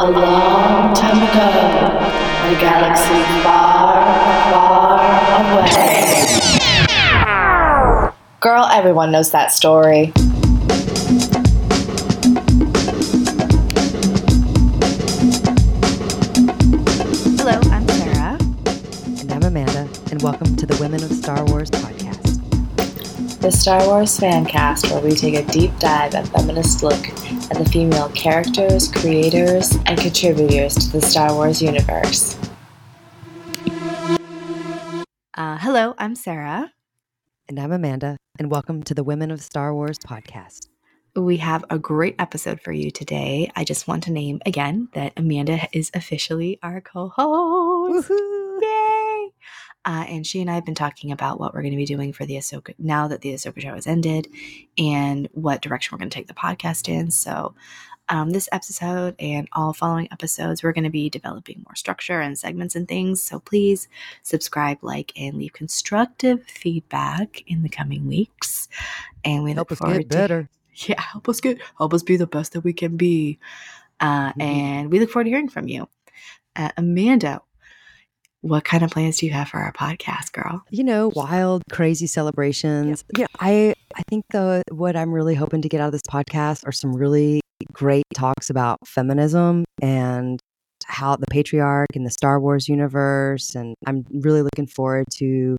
A long time ago, in a galaxy far, far away. Girl, everyone knows that story. Hello, I'm Sarah. And I'm Amanda, and welcome to the Women of Star Wars podcast. The Star Wars fan cast, where we take a deep dive and feminist look at the female characters, creators, and contributors to the Star Wars universe. Uh, hello, I'm Sarah. And I'm Amanda, and welcome to the Women of Star Wars podcast. We have a great episode for you today. I just want to name again that Amanda is officially our co host. Uh, and she and I have been talking about what we're going to be doing for the Ahsoka now that the Ahsoka show has ended and what direction we're going to take the podcast in. So, um, this episode and all following episodes, we're going to be developing more structure and segments and things. So, please subscribe, like, and leave constructive feedback in the coming weeks. And we Help look forward get better. yeah, help us get help us be the best that we can be. Uh, Mhm. And we look forward to hearing from you. Uh, Amanda, what kind of plans do you have for our podcast, girl? You know, wild, crazy celebrations. Yeah, I I think the what I'm really hoping to get out of this podcast are some really great talks about feminism and how the patriarch in the Star Wars universe, and I'm really looking forward to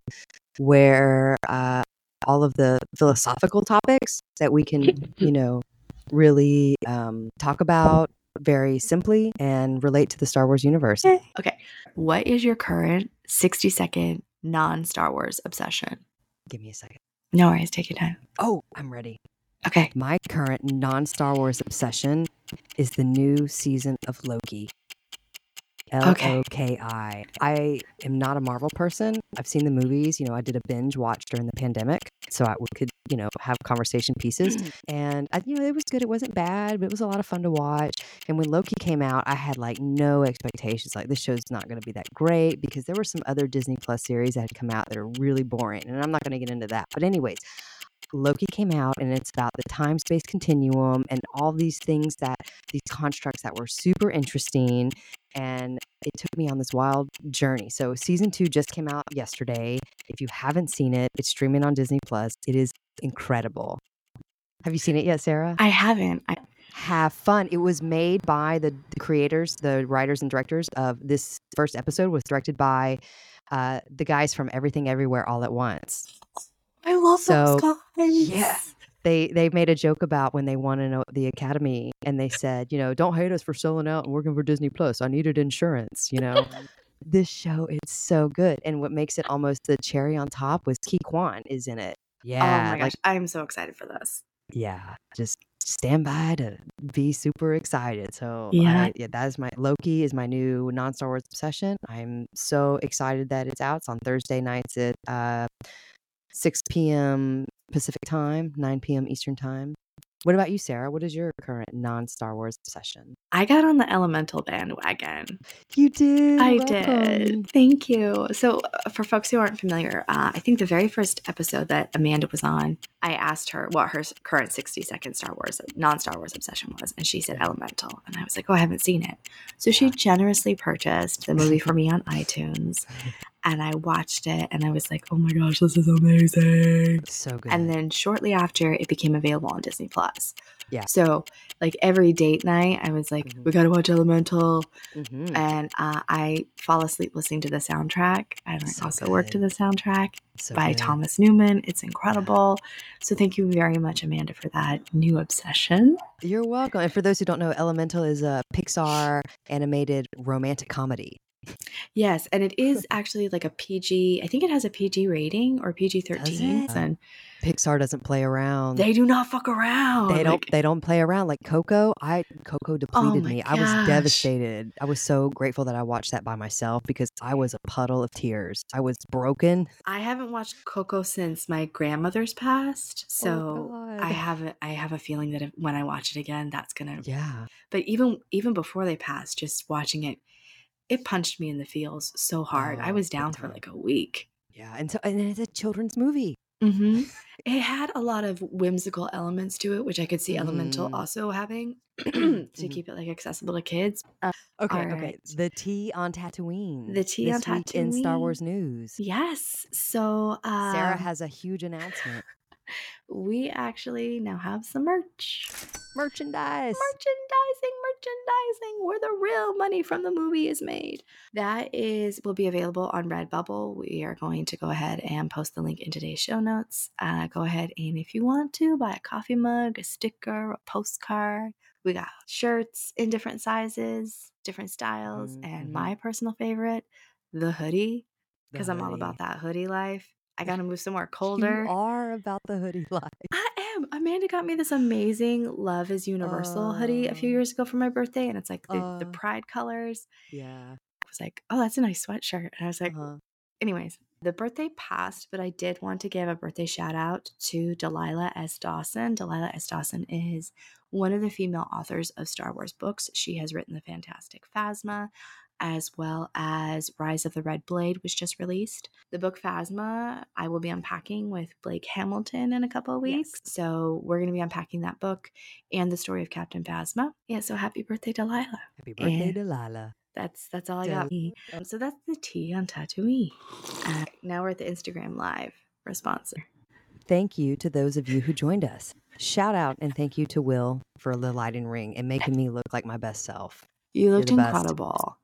where uh, all of the philosophical topics that we can, you know, really um, talk about very simply and relate to the Star Wars universe. Okay. What is your current 60 second non Star Wars obsession? Give me a second. No worries, take your time. Oh, I'm ready. Okay. My current non Star Wars obsession is the new season of Loki. L Okay. O K I. I am not a Marvel person. I've seen the movies. You know, I did a binge watch during the pandemic, so I could, you know, have conversation pieces. Mm. And I, you know, it was good. It wasn't bad, but it was a lot of fun to watch. And when Loki came out, I had like no expectations. Like this show's not going to be that great because there were some other Disney Plus series that had come out that are really boring, and I'm not going to get into that. But anyways, Loki came out and it's about the time space continuum and all these things that these constructs that were super interesting. And it took me on this wild journey. So, season two just came out yesterday. If you haven't seen it, it's streaming on Disney Plus. It is incredible. Have you seen it yet, Sarah? I haven't. I, Have fun. It was made by the, the creators, the writers and directors of this first episode was directed by uh, the guys from Everything Everywhere All at Once. I love So, those guys. yeah. They they made a joke about when they won an, the academy and they said you know don't hate us for selling out and working for disney plus i needed insurance you know this show is so good and what makes it almost the cherry on top was Ki Kwan is in it yeah oh my gosh. like I'm so excited for this. yeah just stand by to be super excited so Yeah. I, yeah that is my loki is my new non-star wars obsession i'm so excited that it's out it's on thursday nights at uh 6 p.m pacific time 9 p.m eastern time what about you sarah what is your current non-star wars obsession I got on the elemental bandwagon. you did I welcome. did. Thank you. So, uh, for folks who aren't familiar, uh, I think the very first episode that Amanda was on, I asked her what her current 60 second Star Wars, non Star Wars obsession was. And she said Elemental. And I was like, oh, I haven't seen it. So, she generously purchased the movie for me on iTunes. And I watched it and I was like, oh my gosh, this is amazing. so good And then shortly after, it became available on Disney Plus. Yeah. So, like every date night, I was like, Mhm. we got to watch Elemental Mhm. and uh, I fall asleep listening to the soundtrack. And I So also work to the soundtrack So by good. Thomas Newman. It's incredible. So thank you very much, Amanda, for that new obsession. You're welcome. And for those who don't know, Elemental is a Pixar animated romantic comedy. Yes, and it is actually like a PG. I think it has a PG rating or PG thirteen, it? and Pixar doesn't play around. they do not fuck around. They don't. Like, They don't play around like Coco. I Coco oh depleted my me. I was gosh. devastated. I was so grateful that I watched that by myself because I was a puddle of tears. I was broken. I haven't watched Coco since my grandmother's passed, oh so God. I have a, I have a feeling that if, when I watch it again, that's gonna. Yeah. But even even before they passed, just watching it, it punched me in the feels so hard. I Oh, was down for like a week. Yeah. And so and it's a children's movie. hmm It had a lot of whimsical elements to it, which I could see Elemental Mhm. also having to Mhm. keep it like accessible to kids. Uh, Okay, all okay. right. The tea on Tatooine. The tea on week in Star Wars news. Yes. So Sarah um, has a huge announcement. we actually now have some merch. Merchandise. Merchandising, merchandising, where the real money from the movie is made. That is will be available on Redbubble. We are going to go ahead and post the link in today's show notes. Uh, go ahead and if you want to buy a coffee mug, a sticker, a postcard. We got shirts in different sizes, different styles, Mhm, and my personal favorite, the hoodie, because I'm all about that hoodie life. I gotta move somewhere colder. You are about the hoodie life. I am. Amanda got me this amazing Love is Universal hoodie a few Uh, years ago for my birthday, and it's like the, the uh, pride colors. yeah. I was like, oh, that's a nice sweatshirt. And I was like, Uh-huh. anyways, the birthday passed, but I did want to give a birthday shout out to Delilah S. Dawson. Delilah S. Dawson is one of the female authors of Star Wars books. She has written The Fantastic Phasma, as well as Rise of the Red Blade, was just released. The book Phasma, I will be unpacking with Blake Hamilton in a couple of weeks. Yes. So we're going to be unpacking that book and the story of Captain Phasma. Yeah, so happy birthday, Delilah. Happy birthday, And Delilah. that's that's all I got. Um, so that's the tea on Tatooine. Uh, now we're at the Instagram live sponsor. Thank you to those of you who joined us. Shout out and thank you to Will for the lighting ring and making me look like my best self. You looked incredible.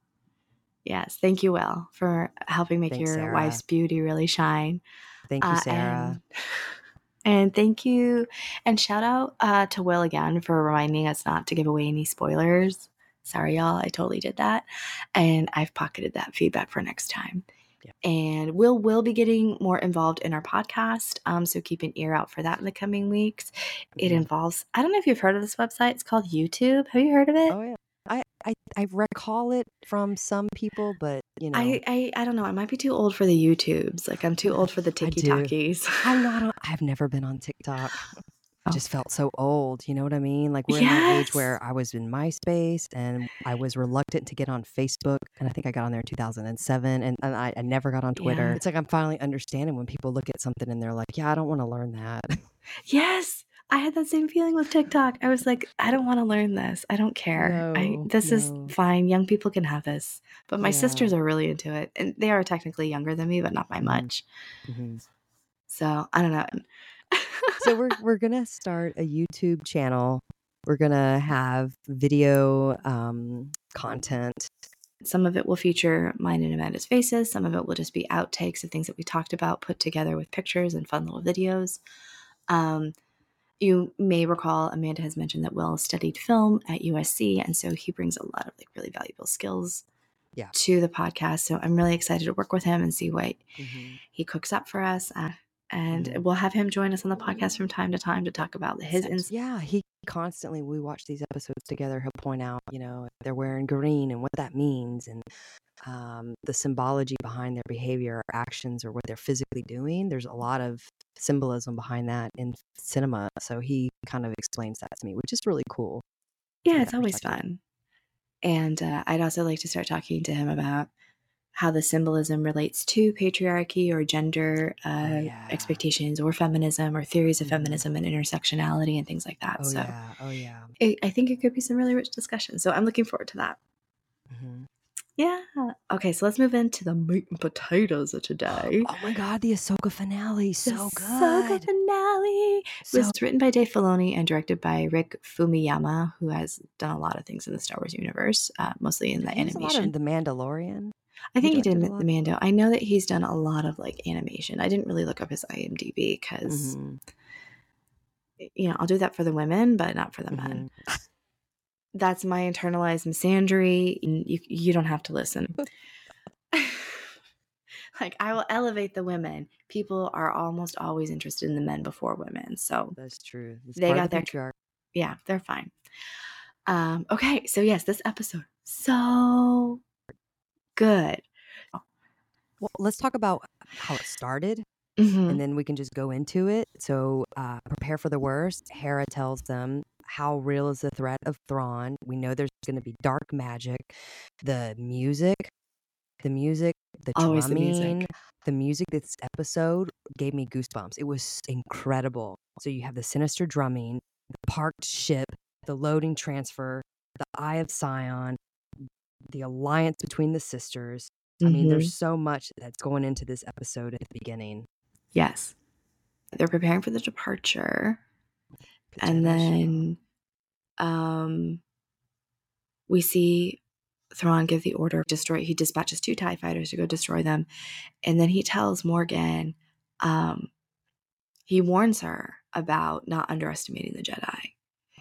Yes, thank you, Will, for helping make Thanks, your Sarah. wife's beauty really shine. Thank you, Uh, Sarah. And, and thank you, and shout out uh, to Will again for reminding us not to give away any spoilers. Sorry, y'all, I totally did that, and I've pocketed that feedback for next time. Yeah. And Will will be getting more involved in our podcast, um, so keep an ear out for that in the coming weeks. It Mhm. involves I don't know if you've heard of this website. It's called YouTube. Have you heard of it? Oh yeah. I, I recall it from some people, but you know, I, I I don't know. I might be too old for the YouTubes. Like I'm too old for the. Talkies. I'm not. On, I've never been on TikTok. I Oh. just felt so old. You know what I mean? Like we're in that age where I was in MySpace and I was reluctant to get on Facebook, and I think I got on there in 2007, and, and I, I never got on Twitter. Yeah. It's like I'm finally understanding when people look at something and they're like, "Yeah, I don't want to learn that." Yes, I had that same feeling with TikTok. I was like, I don't want to learn this. I don't care. I, No, this is fine. Young people can have this. But my Yeah. sisters are really into it, and they are technically younger than me, but not by Mhm. much. Mhm. So I don't know. So we're we're gonna start a YouTube channel. We're gonna have video um, content. Some of it will feature mine and Amanda's faces. Some of it will just be outtakes of things that we talked about put together with pictures and fun little videos. Um, you may recall Amanda has mentioned that Will studied film at USC, and so he brings a lot of like really valuable skills Yeah. to the podcast. So I'm really excited to work with him and see what Mhm. he cooks up for us. Uh, and Mhm. we'll have him join us on the podcast from time to time to talk about his ins- Yeah, he constantly we watch these episodes together. He'll point out, you know, they're wearing green and what that means, and um, the symbology behind their behavior, or actions, or what they're physically doing. There's a lot of symbolism behind that in cinema. So he kind of explains that to me, which is really cool. Yeah, it's always fun. And uh, I'd also like to start talking to him about how the symbolism relates to patriarchy or gender uh, Oh, yeah. expectations or feminism or theories of Mhm. feminism and intersectionality and things like that. Oh so yeah, oh yeah. it, I think it could be some really rich discussion. So I'm looking forward to that. Mhm. Yeah. Okay, so let's move into the meat and potatoes of today. Oh my god, the Ahsoka finale, so good. the good. Ahsoka finale So was written by Dave Filoni and directed by Rick Famuyiwa, who has done a lot of things in the Star Wars universe, uh, mostly in the he a lot animation. The Mandalorian. I think he did the. Mando. I know that he's done a lot of like animation. I didn't really look up his IMDb because Mhm, you know I'll do that for the women, but not for the men. mhm. That's my internalized misandry. and You you don't have to listen. like I will elevate the women. People are almost always interested in the men before women. So That's true. They got the their- patriarch. yeah, they're fine. Um, okay, so yes, this episode so good. Well, let's talk about how it started, Mhm. and then we can just go into it. So, uh, prepare for the worst. Hera tells them how real is the threat of Thrawn. We know there's going to be dark magic. The music, the music the Always the drumming, music. the music this episode gave me goosebumps. It was incredible. So you have the sinister drumming, the parked ship, the loading transfer, the Eye of Sion, the alliance between the sisters. I mean, there's so much that's going into this episode at the beginning. yes. They're preparing for the departure. and then um we see Thrawn give the order to destroy he dispatches two TIE fighters to go destroy them. And then he tells Morgan, um, he warns her about not underestimating the Jedi.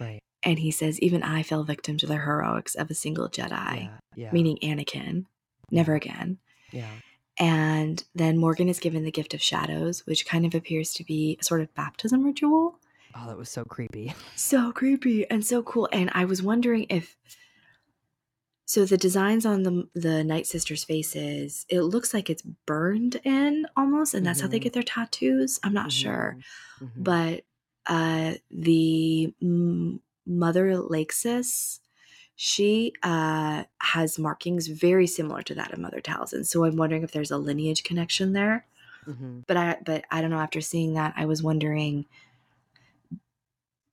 right. And he says, even I fell victim to the heroics of a single Jedi, Yeah. Yeah. meaning Anakin. Never again. yeah. And then Morgan is given the gift of shadows, which kind of appears to be a sort of baptism ritual. Oh, that was so creepy. so creepy and so cool and i was wondering if so the designs on the the night sisters faces it looks like it's burned in almost and that's how they Mhm. get their tattoos i'm not sure Mhm. Mhm. but uh the mm, mother lakesis she uh has markings very similar to that of mother talzin so i'm wondering if there's a lineage connection there Mhm. but I but I don't know. After seeing that, I was wondering: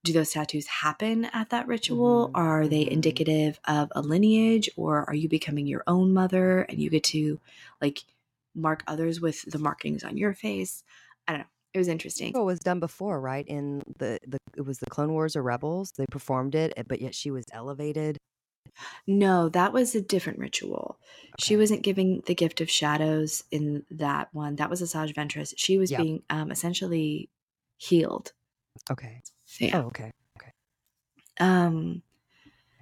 Do those tattoos happen at that ritual? Mhm, Are they mhm. indicative of a lineage, or are you becoming your own mother and you get to like mark others with the markings on your face? I don't know. It was interesting. It was done before, right? In the, the it was the Clone Wars or Rebels. They performed it, but yet she was elevated. No, that was a different ritual. She wasn't giving the gift of shadows in that one. That was Asajj Ventress. She was Yep. being um, essentially healed. Okay. Yeah. Oh, okay. okay. Um.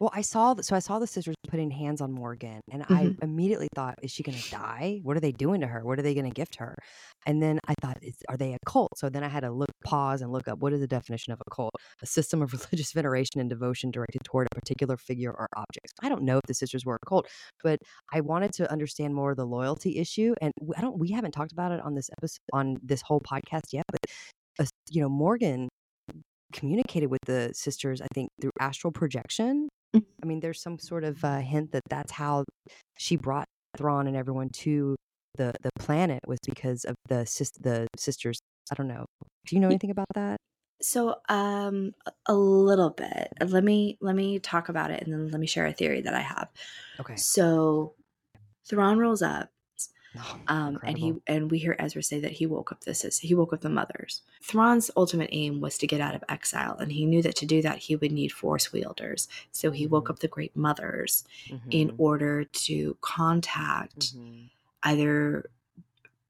Well, I saw th- so I saw the sisters putting hands on Morgan, and Mhm. I immediately thought, "Is she going to die? What are they doing to her? What are they going to gift her?" And then I thought, is, "Are they a cult?" So then I had to look, pause, and look up what is the definition of a cult: a system of religious veneration and devotion directed toward a particular figure or object. I don't know if the sisters were a cult, but I wanted to understand more of the loyalty issue, and I don't. We haven't talked about it on this episode, on this whole podcast yet, but uh, you know, Morgan communicated with the sisters, I think, through astral projection. Mhm. I mean, there's some sort of uh, hint that that's how she brought Thrawn and everyone to the the planet was because of the sis- the sisters. I don't know. Do you know anything about that? So, um, a- little bit. Let me let me talk about it, and then let me share a theory that I have. Okay. So, Thrawn rolls up, Oh, um, and he and we hear Ezra say that he woke up the sis. He woke up the mothers. Thrawn's ultimate aim was to get out of exile, and he knew that to do that he would need Force wielders. So he woke Mhm. up the Great Mothers in Mhm, order to contact mhm, either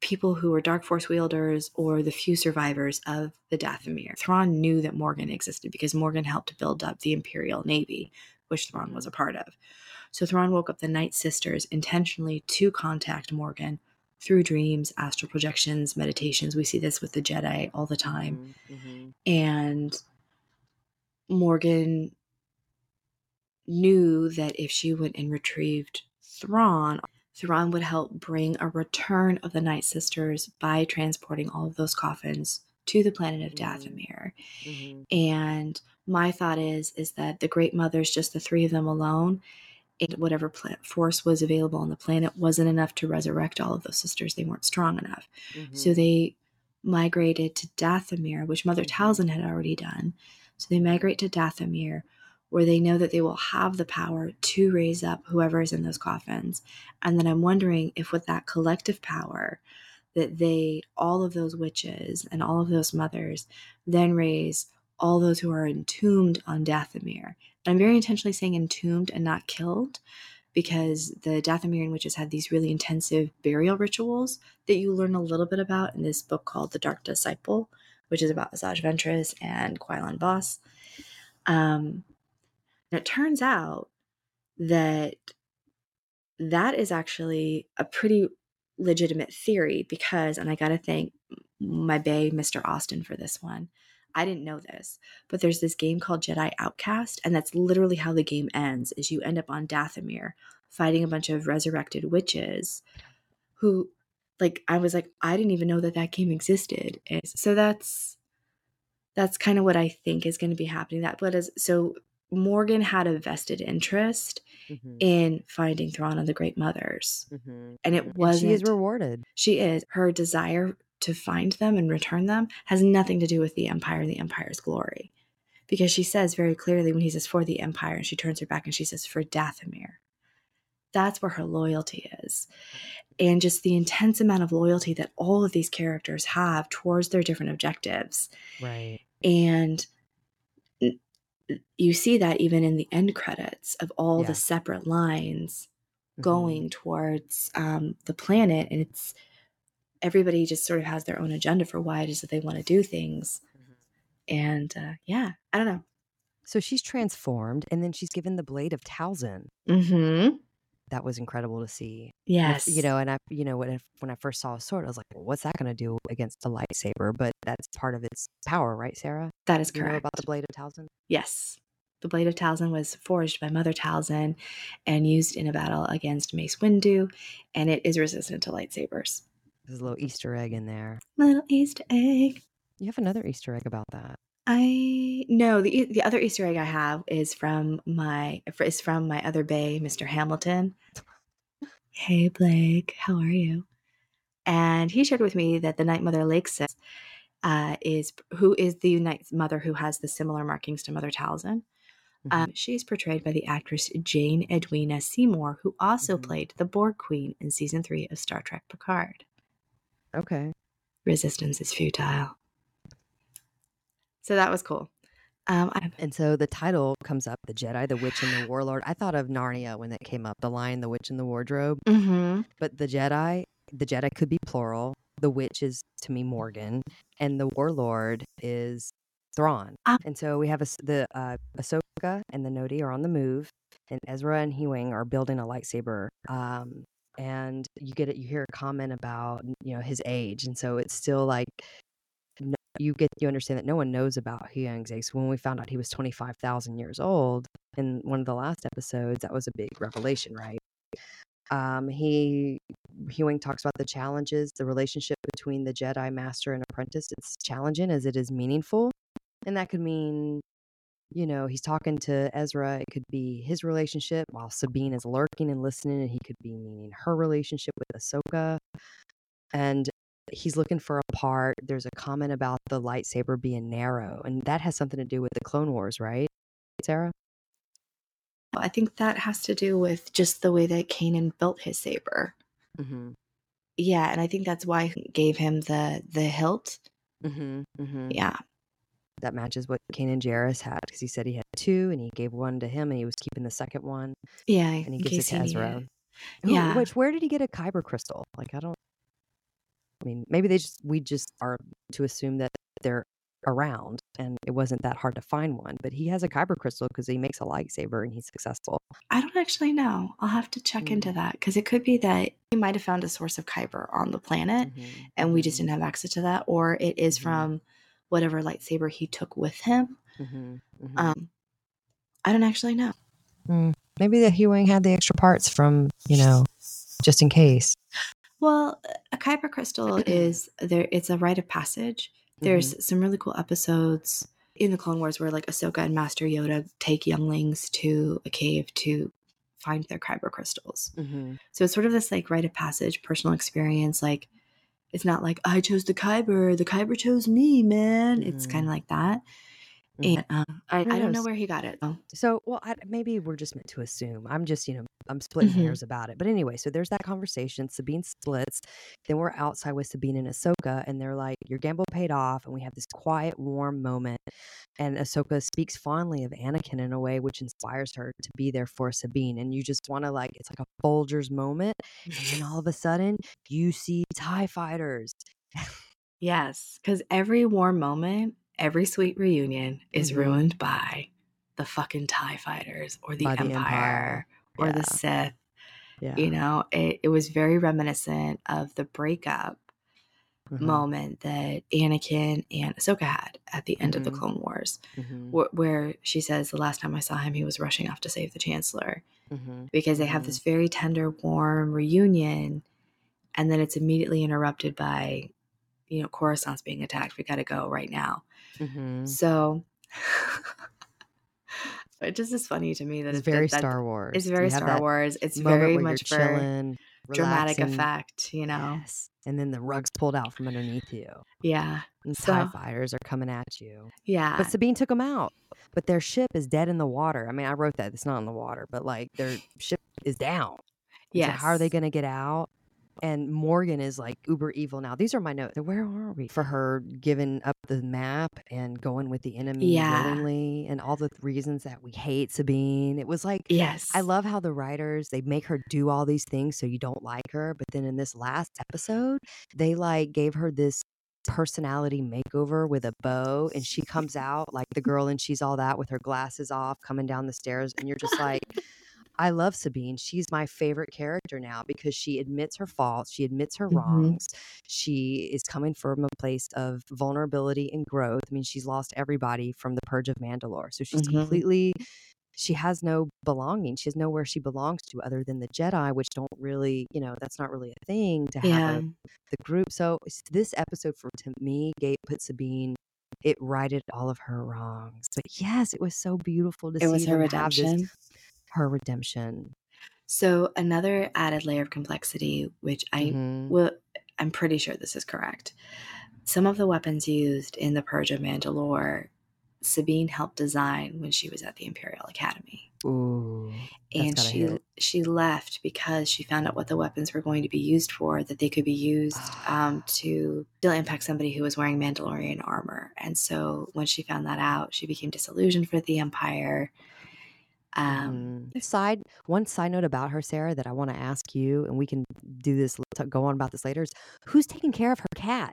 people who were dark force wielders or the few survivors of the Dathomir. Thrawn knew that Morgan existed because Morgan helped build up the Imperial Navy, which Thrawn was a part of. So Thrawn woke up the Night Sisters intentionally to contact Morgan through dreams, astral projections, meditations. We see this with the Jedi all the time. mhm, mhm. And Morgan knew that if she went and retrieved Thrawn, Thrawn would help bring a return of the Night Sisters by transporting all of those coffins to the planet of Mhm. Dathomir. Mhm. And my thought is is that the Great Mothers, just the three of them alone, whatever pla- force was available on the planet wasn't enough to resurrect all of those sisters. They weren't strong enough. So Mhm. they migrated to Dathomir, which Mother Mhm. Talzin had already done. So they migrate to Dathomir, where they know that they will have the power to raise up whoever is in those coffins. And then I'm wondering if with that collective power, that they, all of those witches and all of those mothers, then raise all those who are entombed on Dathomir. And I'm very intentionally saying entombed and not killed because the Dathomirian witches had these really intensive burial rituals that you learn a little bit about in this book called The Dark Disciple, which is about Asajj Ventress and Quinlan Vos. Um, and it turns out that that is actually a pretty legitimate theory because, and I got to thank my bay, Mr. Austin, for this one. I didn't know this, but there's this game called Jedi Outcast, and that's literally how the game ends: is you end up on Dathomir fighting a bunch of resurrected witches who like I was like I didn't even know that that game existed. And so that's that's kind of what I think is going to be happening. That but as so Morgan had a vested interest Mhm. in finding Thrawn and the Great Mothers. Mhm. And it wasn't. she is rewarded. She is. Her desire to find them and return them has nothing to do with the Empire and the Empire's glory. Because she says very clearly when he says for the Empire, and she turns her back and she says for Dathomir. That's where her loyalty is. And just the intense amount of loyalty that all of these characters have towards their different objectives. Right. And you see that even in the end credits of all Yeah. the separate lines Mhm. going towards um, the planet and it's everybody just sort of has their own agenda for why it is that they want to do things Mhm. and uh, yeah i don't know So she's transformed, and then she's given the blade of Talzin. mm-hmm That was incredible to see. Yes You know, and I, you know, when I, when I first saw a sword, I was like, well, "What's that going to do against a lightsaber?" But that's part of its power, right, Sarah? that is You know correct about the blade of Talzin? yes the blade of talzin was forged by mother talzin and used in a battle against mace windu and it is resistant to lightsabers There's a little Easter egg in there. little easter egg You have another Easter egg about that. I no the the other Easter egg I have is from my is from my other bay, Mr. Hamilton. Hey Blake, how are you? And he shared with me that the Night Mother Lakesis uh, is who is the Night Mother who has the similar markings to Mother Talzin. Mhm. Um, she's portrayed by the actress Jane Edwina Seymour, who also Mhm. played the Borg Queen in season three of Star Trek Picard. Okay. Resistance is futile. So that was cool. Um, I, And so the title comes up: the Jedi, the Witch, and the Warlord. I thought of Narnia when that came up: the Lion, the Witch, and the Wardrobe. Mhm. But the Jedi, the Jedi could be plural. The witch is to me Morgan, and the warlord is Thrawn. Ah. And so we have a, the uh, Ahsoka and the Noti are on the move, and Ezra and Huyang are building a lightsaber. Um, and you get it, you hear a comment about you know his age, and so it's still like you get you understand that no one knows about Huyang's age. So when we found out he was twenty five thousand years old in one of the last episodes, that was a big revelation, right? Um, he Huyang talks about the challenges, the relationship between the Jedi Master and apprentice. It's challenging as it is meaningful, and that could mean, you know, he's talking to Ezra. It could be his relationship while Sabine is lurking and listening, and he could be meaning her relationship with Ahsoka. And he's looking for a part. There's a comment about the lightsaber being narrow, and that has something to do with the Clone Wars, right, Sarah? I think that has to do with just the way that Kanan built his saber. Mm-hmm. Yeah, and I think that's why he gave him the the hilt. Mm-hmm. Mm-hmm. Yeah. that matches what Kanan Jarrus had because he said he had two and he gave one to him and he was keeping the second one Yeah. and he gives it to Ezra. Who- Yeah. Which where did he get a kyber crystal? Like I don't. I mean, maybe they just we just are to assume that they're around and it wasn't that hard to find one. But he has a kyber crystal because he makes a lightsaber and he's successful. I don't actually know. I'll have to check Mm. into that because it could be that he might have found a source of Kyber on the planet Mhm, and we just didn't have access to that, or it is Mhm. from whatever lightsaber he took with him. Mhm, mhm. Um, I don't actually know. Mm, Maybe the Huyang had the extra parts from you know just in case. Well, a Kyber crystal is there. It's a rite of passage. There's Mhm, some really cool episodes in the Clone Wars where like Ahsoka and Master Yoda take younglings to a cave to find their Kyber crystals. mhm, So it's sort of this like rite of passage, personal experience. Like it's not like I chose the Kyber, the Kyber chose me, man. It's Mhm. kind of like that. And um, I, I Who don't know where he got it. though. So, well, I, maybe we're just meant to assume. I'm just, you know, I'm splitting Mhm. hairs about it. But anyway, so there's that conversation. Sabine splits. Then we're outside with Sabine and Ahsoka, and they're like, "Your gamble paid off." And we have this quiet, warm moment. And Ahsoka speaks fondly of Anakin in a way which inspires her to be there for Sabine. And you just want to like, it's like a Folgers moment. And then all of a sudden, you see Tie Fighters. Yes, because every warm moment, every sweet reunion is Mhm. ruined by the fucking TIE fighters or the, By the Empire, Empire. or the Sith. Yeah. You know, it, it was very reminiscent of the breakup Mhm, moment that Anakin and Ahsoka had at the end of the Mhm. Clone Wars, mhm, wh- where she says, The last time I saw him, he was rushing off to save the Chancellor. mhm, Because they have this very tender, warm reunion, and then it's immediately interrupted by, you know, Coruscant's being attacked. We got to go right now. Mhm. So It just is funny to me that It's it- very that- Star Wars. It's very Star Wars. It's very much for chilling, dramatic relaxing. effect, you know. Yes. And then the rug's pulled out from underneath you. Yeah. And So- TIE fighters are coming at you. Yeah. But Sabine took them out. But their ship is dead in the water. I mean, I wrote that. It's not in the water, but like their ship is down. Yeah. So how are they going to get out? And Morgan is like uber evil now. These are my notes. Where are we? For her giving up the map and going with the enemy Yeah. willingly and all the reasons that we hate Sabine. It was like, Yes. I love how the writers, they make her do all these things so you don't like her. But then in this last episode, they like gave her this personality makeover with a bow and she comes out like the girl and she's all that with her glasses off coming down the stairs and you're just like I love Sabine. She's my favorite character now because she admits her faults, she admits her Mhm. wrongs. She is coming from a place of vulnerability and growth. I mean, she's lost everybody from the Purge of Mandalore. So she's Mhm. completely she has no belonging. She has nowhere she belongs to other than the Jedi, which don't really, you know, that's not really a thing to have Yeah. a, the group. So this episode for to me, Gate put Sabine. It righted all of her wrongs. But yes, it was so beautiful to It see her them have this-. Her redemption. So another added layer of complexity, which I Mhm. will, I'm pretty sure this is correct. Some of the weapons used in the Purge of Mandalore, Sabine helped design when she was at the Imperial Academy. Ooh, and she hit. she left because she found out what the weapons were going to be used for that they could be used um, to still impact somebody who was wearing Mandalorian armor and so when she found that out she became disillusioned with the Empire um, Mhm. Side one side note about her, Sarah, that I want to ask you, and we can do this, go on about this later. Is who's taking care of her cat?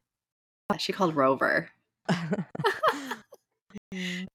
she called Rover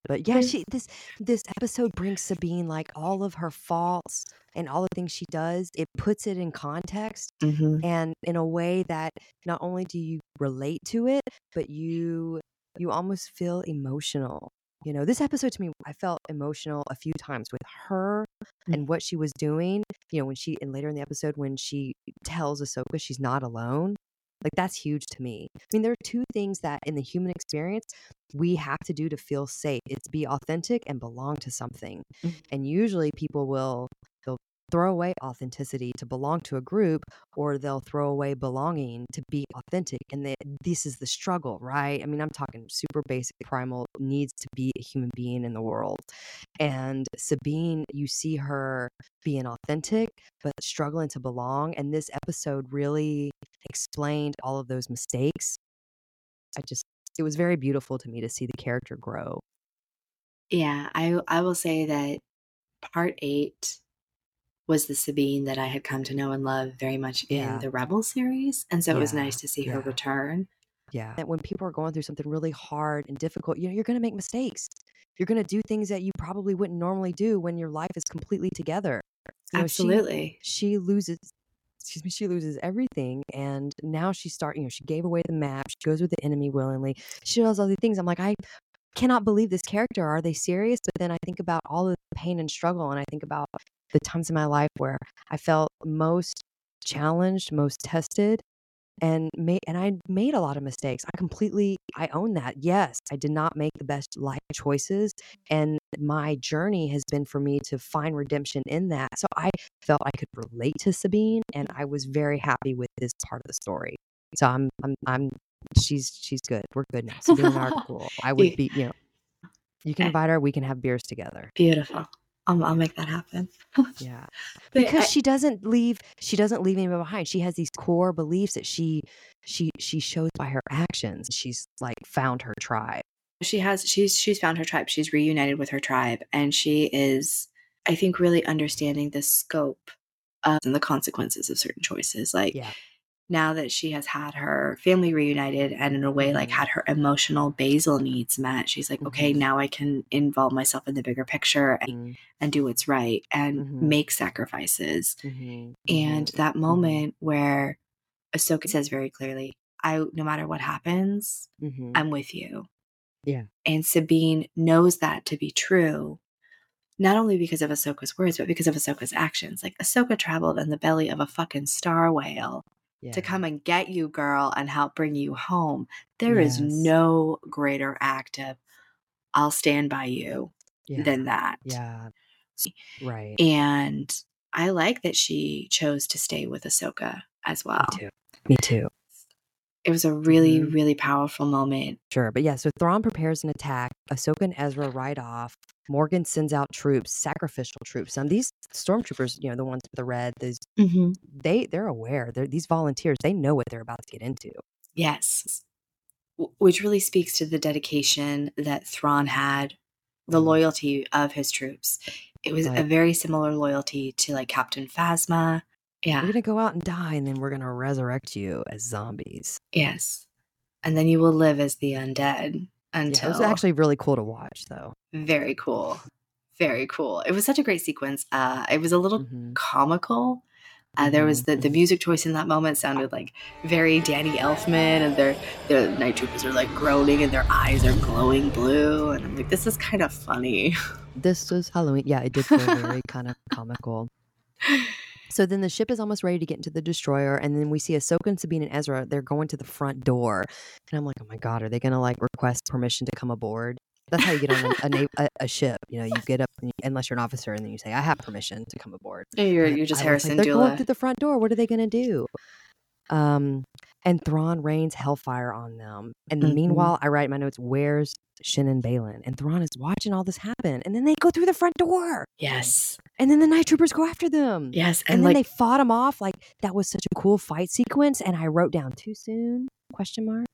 but yeah, she this this episode brings Sabine like all of her faults and all the things she does. It puts it in context mm-hmm. and in a way that not only do you relate to it, but you you almost feel emotional. You know, this episode to me, I felt emotional a few times with her Mm. and what she was doing. You know, when she and later in the episode when she tells Ahsoka she's not alone. Like that's huge to me. I mean, there are two things that in the human experience we have to do to feel safe. It's be authentic and belong to something. Mhm. And usually people they'll throw away authenticity to belong to a group or they'll throw away belonging to be authentic and they, this is the struggle right? I mean i'm talking super basic primal needs to be a human being in the world and sabine you see her being authentic but struggling to belong and this episode really explained all of those mistakes. I just it was very beautiful to me to see the character grow. Yeah I I will say that part eight was the Sabine that I had come to know and love very much Yeah. in the Rebel series and so it was nice to see her yeah. return Yeah. And when people are going through something really hard and difficult, you know, you're going to make mistakes. You're going to do things that you probably wouldn't normally do when your life is completely together. You know, absolutely She, loses, excuse me, she loses everything. And now she's starting, you know, she gave away the map. She goes with the enemy willingly. She does all these things. I'm like, I cannot believe this character. Are they serious? But then I think about all of the pain and struggle. And I think about the times in my life where I felt most challenged, most tested and made and I made a lot of mistakes. I completely I own that. Yes, I did not make the best life choices and my journey has been for me to find redemption in that. So I felt I could relate to Sabine and I was very happy with this part of the story. So I'm I'm I'm she's she's good. We're good now. Sabine and I are cool. I would be, you know, you can Eh. invite her, we can have beers together. beautiful I'll, I'll make that happen. Yeah. Because I- she doesn't leave she doesn't leave anybody behind. She has these core beliefs that she she she shows by her actions. She's like found her tribe. She has she's she's found her tribe. She's reunited with her tribe. And she is i think really understanding the scope of and the consequences of certain choices. Like yeah now that she has had her family reunited and in a way like Mhm. had her emotional basal needs met she's like okay Mhm. now i can involve myself in the bigger picture and, Mhm, and do what's right and Mhm. make sacrifices. Mhm, and that moment where ahsoka says very clearly i no matter what happens i'm with you. Yeah. and sabine knows that to be true not only because of ahsoka's words but because of ahsoka's actions. Like ahsoka traveled in the belly of a fucking star whale yeah. to come and get you, girl, and help bring you home. There is Yes. no greater act of I'll stand by you Yeah. than that. Yeah. Right. And I like that she chose to stay with Ahsoka as well. Me too. Me too. It was a really, Mhm. really powerful moment. Sure. But yeah, so Thrawn prepares an attack. Ahsoka and Ezra ride off. Morgan sends out troops, sacrificial troops. And these stormtroopers, you know, the ones with the red, these Mm-hmm. they they're aware. They're these volunteers, they know what they're about to get into. Yes. Which really speaks to the dedication that Thrawn had, the Mhm. loyalty of his troops. It was a very similar loyalty to like Captain Phasma. Yeah. We're gonna go out and die, and then we're gonna resurrect you as zombies. Yes. And then you will live as the undead Yeah, it was actually really cool to watch, though. very cool. Very cool. It was such a great sequence. Uh it was a little Mhm. comical. Uh, there was the, the music choice in that moment sounded like very Danny Elfman, and their their night troopers are like groaning, and their eyes are glowing blue, and I'm like, this is kind of funny. This was Halloween. Yeah, it did feel very kind of comical. So then the ship is almost ready to get into the destroyer, and then we see Ahsoka and Sabine and Ezra. They're going to the front door, and I'm like, oh my god, are they gonna like request permission to come aboard? That's how you get on a, a, na- a, a ship. You know, you get up and you, unless you're an officer, and then you say, I have permission to come aboard. You're you're just I Harrison like, They're going Dula. through the front door. What are they gonna do? Um, and Thrawn rains hellfire on them. And Mhm. meanwhile, I write my notes, where's Shin and Baylan? And Thrawn is watching all this happen. And then they go through the front door. Yes, And then the night troopers go after them. yes, And, and, then like they fought them off. Like that was such a cool fight sequence. And I wrote down too soon? Question mark.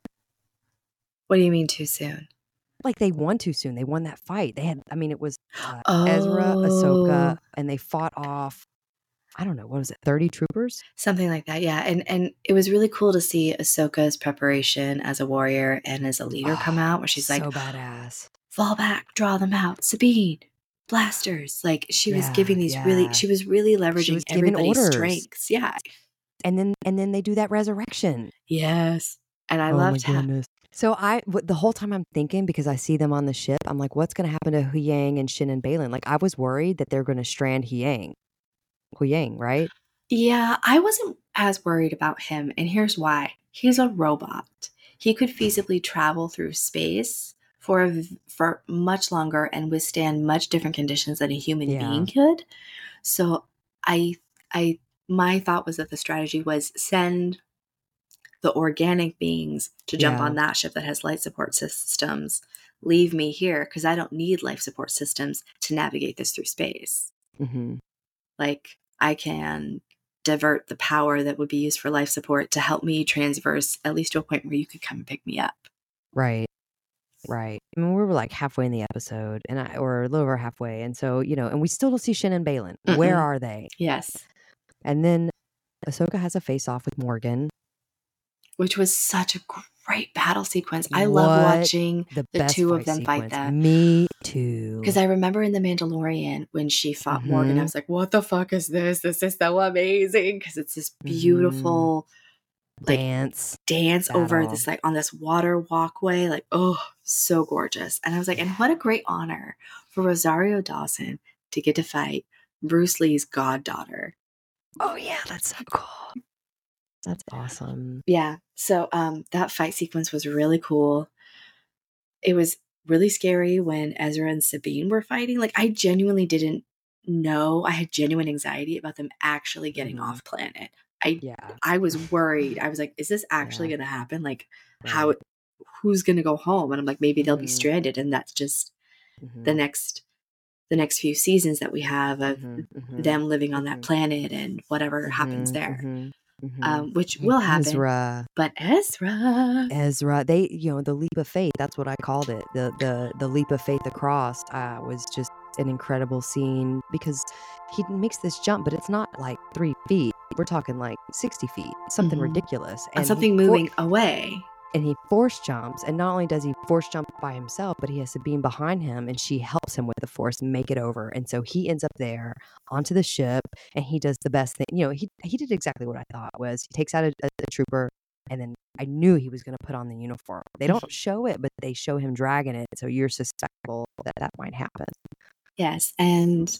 what do you mean too soon? Like they won too soon. They won that fight. They had. I mean, it was uh, Ezra, Oh. Ahsoka, and they fought off. I don't know what was it, thirty troopers? Something like that, yeah. And and it was really cool to see Ahsoka's preparation as a warrior and as a leader come Oh, out, where she's like, so badass. fall back, draw them out, Sabine, blasters. Like she was giving these yeah. really, she was really leveraging was everybody's orders. strengths. Yeah. And then and then they do that resurrection. Yes. And I oh loved how. So I w- the whole time I'm thinking because I see them on the ship, I'm like, what's going to happen to Huyang and Shin and Baylan? Like I was worried that they're going to strand Huyang. Huyang, right? Yeah, I wasn't as worried about him, and here's why. He's a robot. He could feasibly travel through space for a for much longer and withstand much different conditions than a human Yeah. being could. So I I my thought was that the strategy was send the organic beings to jump Yeah. on that ship that has life support systems. Leave me here because I don't need life support systems to navigate this through space Mm-hmm. Like I can divert the power that would be used for life support to help me transverse at least to a point where you could come and pick me up. Right. Right. I mean, we were like halfway in the episode, and I or a little over halfway, and so you know, and we still don't see Shin and Baylan. Where Mm-mm. are they? Yes. And then Ahsoka has a face off with Morgan. Which was such a great battle sequence. I love watching The, The two of them fight that. Me too. because I remember in The Mandalorian when she fought Morgan, I Mhm. was like, what the fuck is this? This is so amazing. Because it's this Mhm. beautiful like dance. dance over this like on this water walkway like oh so gorgeous and i was like and what a great honor for rosario dawson to get to fight bruce lee's goddaughter Oh yeah, that's so cool. That's awesome. yeah so um that fight sequence was really cool. It was really scary when ezra and sabine were fighting like i genuinely didn't know i had genuine anxiety about them actually getting Mhm. off planet. I Yeah. i was worried i was like is this actually Yeah. gonna happen? Like how who's gonna go home? And i'm like maybe they'll be Mhm. stranded and that's just Mhm, the next the next few seasons that we have of mhm, mhm, them living on that planet and whatever happens there mhm, mhm. um, which will happen Ezra. but ezra Ezra, they, you know, the leap of faith. That's what I called it. The the the leap of faith across uh, was just an incredible scene because he makes this jump, but it's not like three feet. We're talking like sixty feet, something Mhm. ridiculous, and, he something for- moving away and he force jumps. And not only does he force jump by himself, but he has Sabine behind him, and she helps him with the force make it over. And so he ends up there onto the ship, and he does the best thing. You know, he he did exactly what I thought was he takes out a, a, a trooper, and then I knew he was going to put on the uniform. They don't show it, but they show him dragging it, so you're susceptible that that might happen. yes and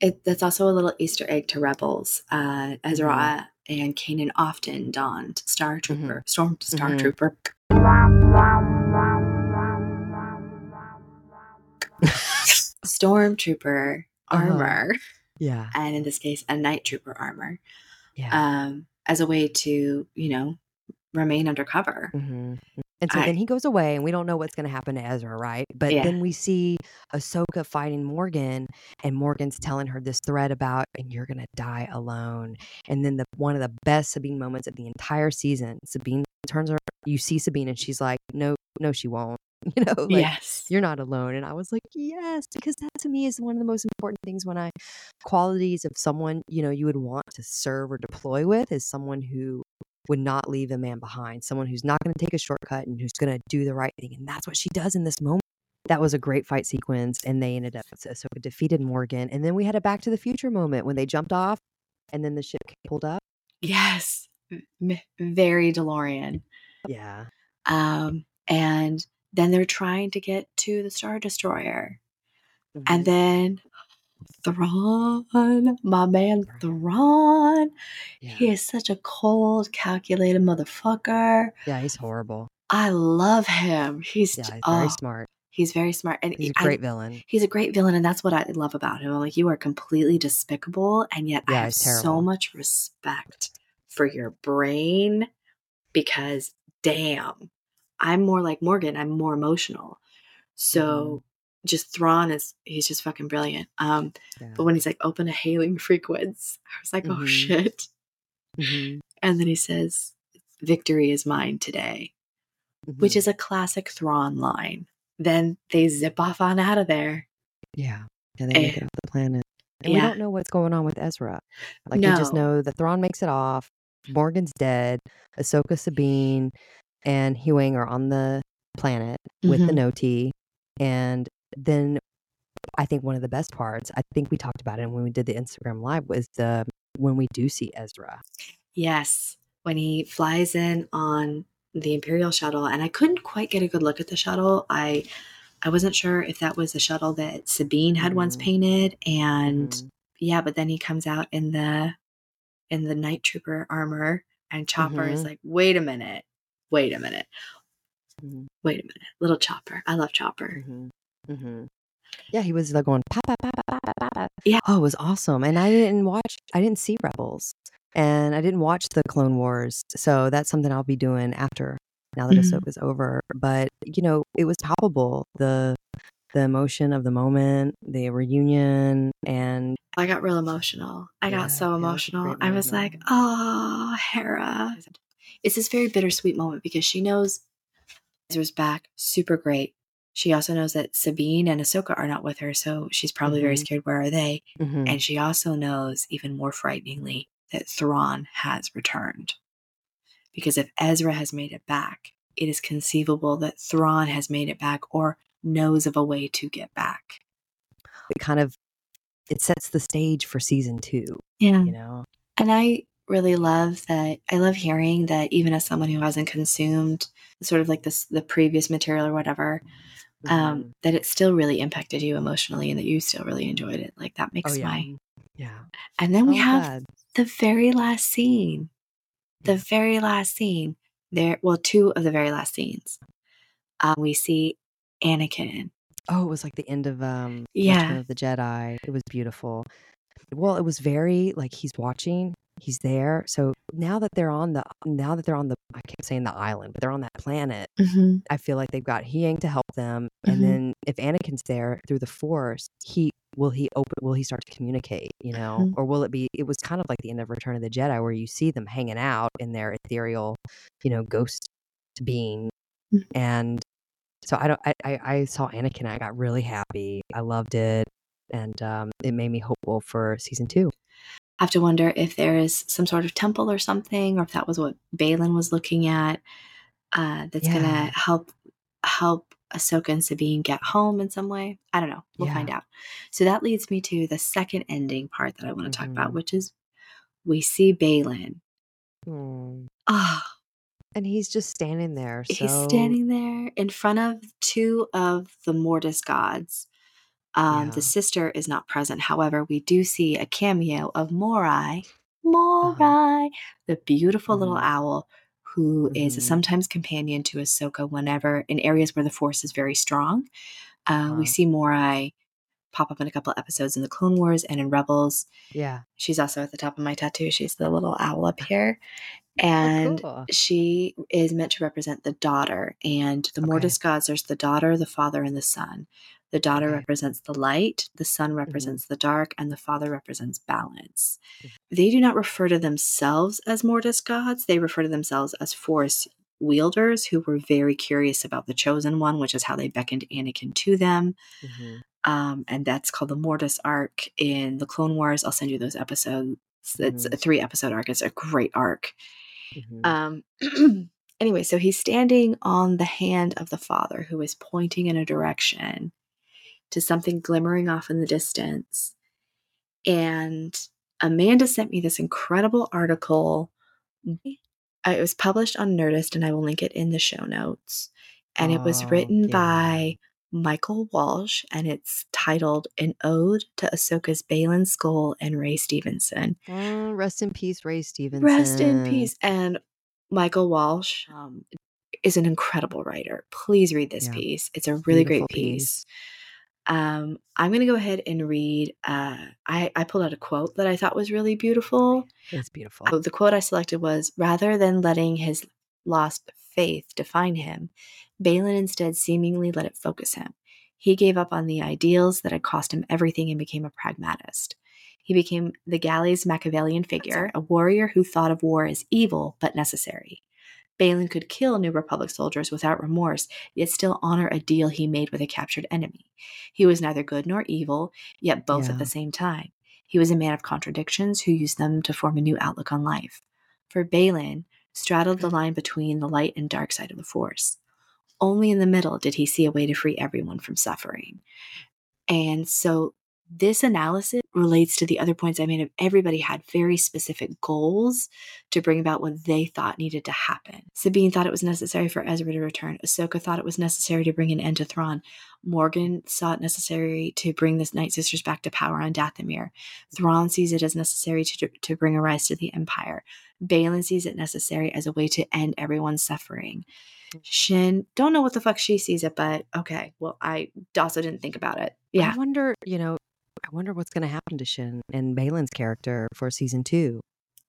it, that's also a little easter egg to rebels uh, ezra and kanan often donned star trooper storm star Mhm. trooper stormtrooper Uh-huh. armor, Yeah. and in this case, a night trooper armor, Yeah. um, as a way to, you know, remain undercover. hmm And so I- then he goes away, and we don't know what's going to happen to Ezra, right? But Yeah. then we see Ahsoka fighting Morgan, and Morgan's telling her this thread about, and you're going to die alone. And then the one of the best Sabine moments of the entire season, Sabine turns her, you see Sabine, and she's like, no, no, she won't. You know, like, yes. you're not alone. And I was like, yes, because that to me is one of the most important things when I qualities of someone, you know, you would want to serve or deploy with is someone who would not leave a man behind, someone who's not going to take a shortcut and who's going to do the right thing. And that's what she does in this moment. That was a great fight sequence. And they ended up, so defeated Morgan. And then we had a back to the future moment when they jumped off and then the ship pulled up. Yes. M- very DeLorean. Yeah. Um, and then they're trying to get to the Star Destroyer. Mhm. And then Thrawn, my man Thrawn, yeah. he is such a cold, calculated motherfucker. yeah, he's horrible. I love him. He's Yeah, he's very oh, smart. he's very smart, and He's a great villain. he's a great villain, and that's what I love about him. I'm like, you are completely despicable, and yet I have so much respect for your brain because, damn, I'm more like Morgan. I'm more emotional. So. Just Thrawn is he's just fucking brilliant. Um, Yeah. but when he's like open a hailing frequency, I was like, oh Mhm. shit. Mhm. And then he says, "Victory is mine today," which Mhm. is a classic Thrawn line. Then they zip off on out of there. Yeah. Yeah, they make it off the planet. And we don't know what's going on with Ezra. Like we just know that Thrawn makes it off, Morgan's dead, Ahsoka, Sabine, and Huyang are on the planet with the Mhm. Noti. And then I think one of the best parts, I think we talked about it when we did the Instagram live, was the when we do see Ezra. Yes, when he flies in on the Imperial shuttle, and I couldn't quite get a good look at the shuttle. I I wasn't sure if that was the shuttle that Sabine had once Mhm. painted, and Mhm. yeah, but then he comes out in the in the night trooper armor, and Chopper is Mhm. like, "Wait a minute, wait a minute, Mhm. wait a minute, little Chopper. I love Chopper." Mhm. Mhm. Yeah, he was like going pa pa pa pa pa pa. pa. Yeah. Oh, it was awesome. And I didn't watch. I didn't see Rebels, and I didn't watch the Clone Wars. So that's something I'll be doing after now that Mhm. Ahsoka's over. But you know, it was palpable the the emotion of the moment, the reunion, and I got real emotional. I Yeah, got so it was emotional. I was like, oh, Hera. It's this very bittersweet moment because she knows Ezra's back, super great. She also knows that Sabine and Ahsoka are not with her, so she's probably very Mhm. scared. Where are they? Mhm. And she also knows, even more frighteningly, that Thrawn has returned. Because if Ezra has made it back, it is conceivable that Thrawn has made it back or knows of a way to get back. it kind of it sets the stage for season two. Yeah. You know, And I really love that. I love hearing that even as someone who hasn't consumed sort of like this the previous material or whatever, Mhm. um, that it still really impacted you emotionally and that you still really enjoyed it. Like that makes oh yeah, my. yeah. And then we Oh, have glad. the very last scene. The very last scene. There, well, two of the very last scenes. Uh, we see Anakin. Oh, it was like the end of um Yeah. Return of the Jedi. It was beautiful. Well, it was very like he's watching, he's there. So now that they're on the now that they're on the I keep saying the island, but they're on that planet, Mm-hmm. I feel like they've got Huyang to help them. And then if Anakin's there through the force, he will he open will he start to communicate, you know? Mhm. Or will it be it was kind of like the end of Return of the Jedi where you see them hanging out in their ethereal, you know, ghost being. Mhm. And so I don't I, I, I saw Anakin, I got really happy. I loved it. And um, it made me hopeful for season two. I have to wonder if there is some sort of temple or something, or if that was what Baylan was looking at. Uh, that's Yeah. gonna help help Ahsoka and Sabine get home in some way. I don't know. We'll Yeah. find out. So that leads me to the second ending part that I want to talk about, Mhm. which is we see Baylan. Ah, And he's just standing there. So he's standing there in front of two of the Mortis gods. Um, Yeah. The sister is not present. However, we do see a cameo of Morai. Morai, the beautiful little Mhm. owl who is a Mhm. sometimes companion to Ahsoka whenever in areas where the Force is very strong. Uh, Wow. We see Morai pop up in a couple episodes in the Clone Wars and in Rebels. Yeah. She's also at the top of my tattoo. She's the little owl up here. And cool. she is meant to represent the daughter. And the Okay. Mortis gods, there's the daughter, the father, and the son. The daughter Okay. represents the light, the son Mm-hmm. represents the dark, and the father represents balance. Mhm. They do not refer to themselves as Mortis gods, they refer to themselves as Force wielders who were very curious about the chosen one, which is how they beckoned Anakin to them. Mhm. Um, and that's called the Mortis arc in the Clone Wars. I'll send you those episodes. It's Mhm. a three episode arc. It's a great arc. Um, anyway, so he's standing on the hand of the father who is pointing in a direction to something glimmering off in the distance. And Amanda sent me this incredible article. It was published on Nerdist, and I will link it in the show notes. And it was Oh, written yeah. by Michael Walsh, and it's titled An Ode to Ahsoka's Baylan Skoll and Ray Stevenson. Oh, rest in peace, Ray Stevenson. Rest in peace. And Michael Walsh um, is an incredible writer. Please read this Yeah. piece. It's a really Beautiful great piece. Um, I'm going to go ahead and read. Uh, I, I pulled out a quote that I thought was really beautiful. It's beautiful. The quote I selected was Rather than letting his lost faith define him, Baylan instead seemingly let it focus him. He gave up on the ideals that had cost him everything and became a pragmatist. He became the galley's Machiavellian figure, a warrior who thought of war as evil but necessary. Baylan could kill New Republic soldiers without remorse, yet still honor a deal he made with a captured enemy. He was neither good nor evil, yet both Yeah. at the same time. He was a man of contradictions who used them to form a new outlook on life. For Baylan, straddled the line between the light and dark side of the Force. Only in the middle did he see a way to free everyone from suffering. And so this analysis relates to the other points I made of everybody had very specific goals to bring about what they thought needed to happen. Sabine thought it was necessary for Ezra to return. Ahsoka thought it was necessary to bring an end to Thrawn. Morgan saw it necessary to bring the Night Sisters back to power on Dathomir. Thrawn sees it as necessary to, to bring a rise to the Empire. Baylan sees it necessary as a way to end everyone's suffering. Shin, don't know what the fuck she sees it, but okay. Well, I also didn't think about it. Yeah. I wonder, you know, wonder what's going to happen to Shin and Baylan's character for season two.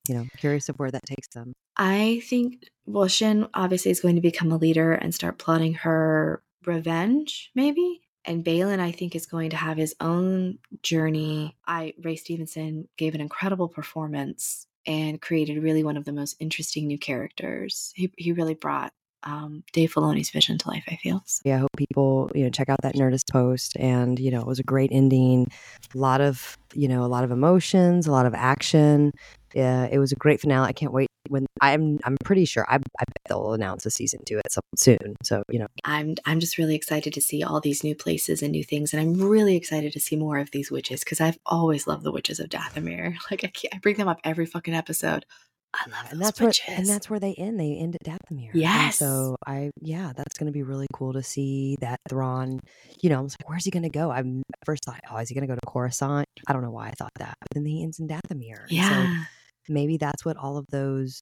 You know, curious of where that takes them. I think, well, Shin obviously is going to become a leader and start plotting her revenge, maybe. And Baylan, I think, is going to have his own journey. I Ray Stevenson gave an incredible performance and created really one of the most interesting new characters. He he really brought um, Dave Filoni's vision to life. I feel. So, Yeah, I hope people, you know, check out that Nerdist post. And, you know, it was a great ending. A lot of, you know, a lot of emotions, a lot of action. Yeah, it was a great finale. I can't wait when I'm I'm pretty sure I, I bet they'll announce a season two at some soon. So, you know, I'm I'm just really excited to see all these new places and new things, and I'm really excited to see more of these witches because I've always loved the witches of Dathomir. Like I, can't, I bring them up every fucking episode. I love and that's witches. where and that's where they end. They end at Dathomir. And Yes. so I yeah, that's gonna be really cool to see that Thrawn. You know, I was like, where's he gonna go? I first thought, oh, is he gonna go to Coruscant? I don't know why I thought that, but then he ends in Dathomir. And so yeah, maybe that's what all of those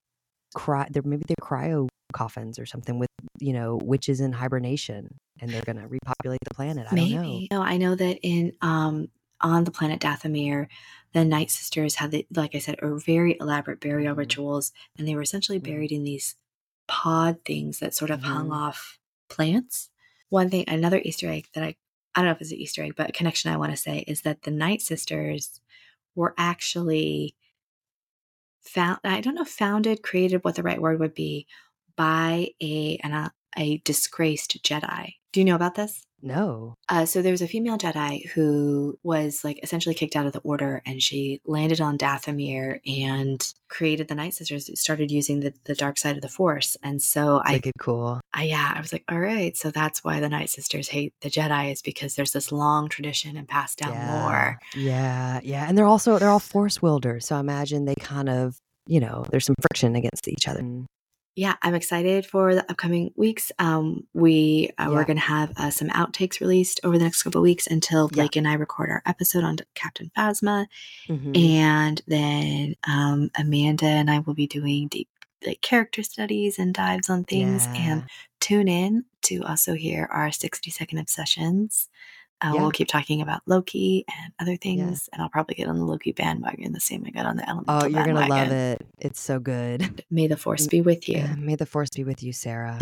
cry. They're maybe they're cryo coffins or something with you know witches in hibernation, and they're gonna repopulate the planet. I don't know. maybe. No, I know that in um on the planet Dathomir, the Night Sisters had the like I said, very elaborate burial Mhm. rituals, and they were essentially Mhm. buried in these pod things that sort of hung Mhm. off plants. One thing, another Easter egg that I I don't know if it's an Easter egg, but a connection I want to say is that the Night Sisters were actually found. I don't know, founded, created, what the right word would be, by a an, a disgraced Jedi. Do you know about this? No. Uh, so there was a female Jedi who was like essentially kicked out of the order, and she landed on Dathomir and created the Night Sisters. Started using the, the dark side of the Force, and so I, Wicked cool. I, yeah, I was like, all right, so that's why the Night Sisters hate the Jedi is because there's this long tradition and passed down yeah. lore. Yeah, yeah, and they're also they're all force wielders, so I imagine they kind of you know there's some friction against each other. Yeah, I'm excited for the upcoming weeks. Um, we uh, we're going to have uh, some outtakes released over the next couple of weeks until Yeah. Blake and I record our episode on Captain Phasma, Mhm. and then um, Amanda and I will be doing deep like character studies and dives on things. And tune in to also hear our 60 second obsessions Uh, Yeah. We'll keep talking about Loki and other things, and I'll probably get on the Loki bandwagon the same I got on the Elemental Oh, you're gonna love it. It's so good. May the force be with you. Yeah, May the force be with you, Sarah.